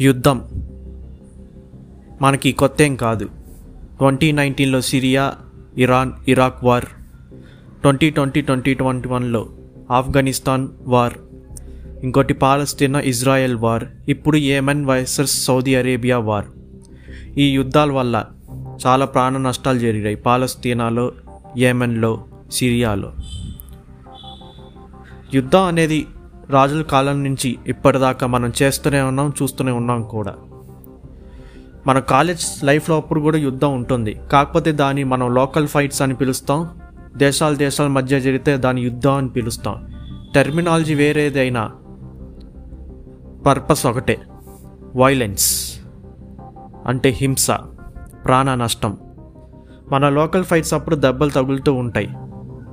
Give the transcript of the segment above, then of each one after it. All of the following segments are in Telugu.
యుద్ధం. మనకి కొత్త ఏం కాదు. ట్వంటీ నైన్టీన్లో Syria Iran Iraq war. Twenty twenty twenty twenty వన్లో ఆఫ్ఘనిస్తాన్ వార్. ఇంకోటి పాలస్తీనా ఇజ్రాయెల్ వార్. ఇప్పుడు ఏమన్ వైసర్స్ సౌదీ అరేబియా వార్. ఈ యుద్ధాల వల్ల చాలా ప్రాణ నష్టాలు జరిగాయి పాలస్తీనాలో ఏమెన్లో సిరియాలో. యుద్ధం అనేది రాజుల కాలం నుంచి ఇప్పటిదాకా మనం చేస్తూనే ఉన్నాం చూస్తూనే ఉన్నాం కూడా. మన కాలేజ్ లైఫ్లో అప్పుడు కూడా యుద్ధం ఉంటుంది. కాకపోతే దాన్ని మనం లోకల్ ఫైట్స్ అని పిలుస్తాం. దేశాల దేశాల మధ్య జరిగితే దాని యుద్ధం అని పిలుస్తాం. టెర్మినాలజీ వేరేదైనా పర్పస్ ఒకటే. వైలెన్స్ అంటే హింస ప్రాణ నష్టం. మన లోకల్ ఫైట్స్ అప్పుడు దెబ్బలు తగులుతూ ఉంటాయి.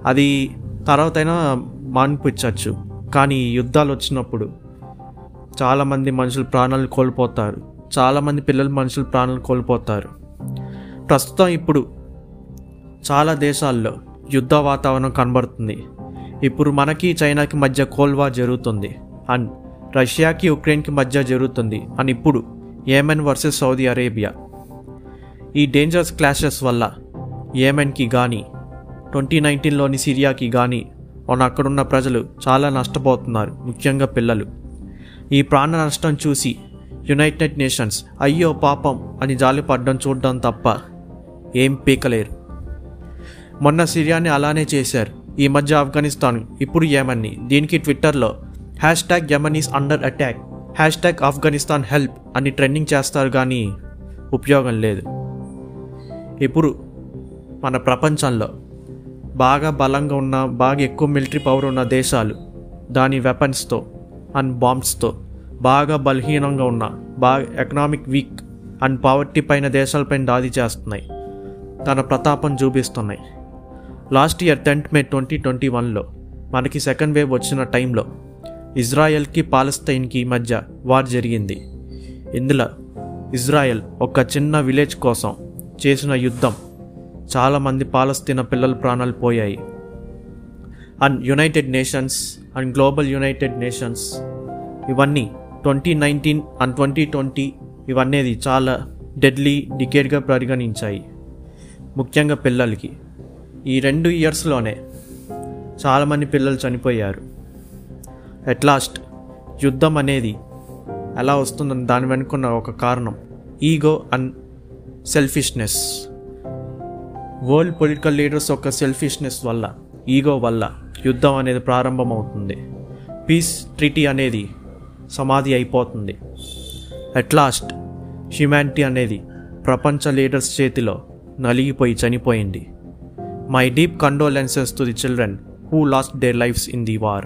అది తర్వాత అయినా మానిపించవచ్చు. కానీ ఈ యుద్ధాలు వచ్చినప్పుడు చాలామంది మనుషులు ప్రాణాలు కోల్పోతారు. చాలామంది పిల్లలు మనుషులు ప్రాణాలు కోల్పోతారు. ప్రస్తుతం ఇప్పుడు చాలా దేశాల్లో యుద్ధ వాతావరణం కనబడుతుంది. ఇప్పుడు మనకి చైనాకి మధ్య కోల్వా జరుగుతుంది. అండ్ రష్యాకి ఉక్రెయిన్కి మధ్య జరుగుతుంది. అండ్ ఇప్పుడు ఏమెన్ వర్సెస్ సౌదీ అరేబియా. ఈ డేంజరస్ క్లాషెస్ వల్ల ఏమెన్కి కానీ ట్వంటీ నైన్టీన్లోని సిరియాకి కానీ మన అక్కడున్న ప్రజలు చాలా నష్టపోతున్నారు ముఖ్యంగా పిల్లలు. ఈ ప్రాణ నష్టం చూసి యునైటెడ్ నేషన్స్ అయ్యో పాపం అని జాలిపడ్డం చూడడం తప్ప ఏం పీకలేరు. మొన్న సిరియాని అలానే చేశారు. ఈ మధ్య ఆఫ్ఘనిస్తాన్ ఇప్పుడు యమన్ని. దీనికి ట్విట్టర్లో hashtag Yemenis is under attack hashtag Afghanistan help అని ట్రెండింగ్ చేస్తారు కానీ ఉపయోగం లేదు. ఇప్పుడు మన ప్రపంచంలో బాగా బలంగా ఉన్న బాగా ఎక్కువ మిలిటరీ పవర్ ఉన్న దేశాలు. దాని వెపన్స్తో అండ్ బాంబ్స్తో బాగా బలహీనంగా ఉన్న బాగా ఎకనామిక్ వీక్ అండ్ పావర్టీ పైన దేశాలపైన దాడి చేస్తున్నాయి. తన ప్రతాపం చూపిస్తున్నాయి. Last year tenth May twenty twenty వన్లో మనకి సెకండ్ వేవ్ వచ్చిన టైంలో ఇజ్రాయెల్కి పాలస్తైన్కి మధ్య వార్ జరిగింది. ఇందులో ఇజ్రాయెల్ ఒక చిన్న విలేజ్ కోసం చేసిన యుద్ధం చాలామంది పాలస్తీనా పిల్లల ప్రాణాలు పోయాయి. And United Nations and global United Nations ఇవన్నీ twenty nineteen and twenty twenty ఇవన్నీ చాలా డెడ్లీ డికేడ్గా పరిగణించాయి. ముఖ్యంగా పిల్లలకి. ఈ రెండు ఇయర్స్లోనే చాలామంది పిల్లలు చనిపోయారు. అట్ లాస్ట్ యుద్ధం అనేది ఎలా వస్తుందని దాని వెనుకున్న ఒక కారణం ego and selfishness world political leaders యొక్క సెల్ఫిష్నెస్ వల్ల ఈగో వల్ల యుద్ధం అనేది ప్రారంభమవుతుంది. పీస్ ట్రీటీ అనేది సమాధి అయిపోతుంది. అట్ లాస్ట్ హ్యుమానిటీ అనేది ప్రపంచ లీడర్స్ చేతిలో నలిగిపోయి చనిపోయింది. My deep condolences to the children who lost their lives in the war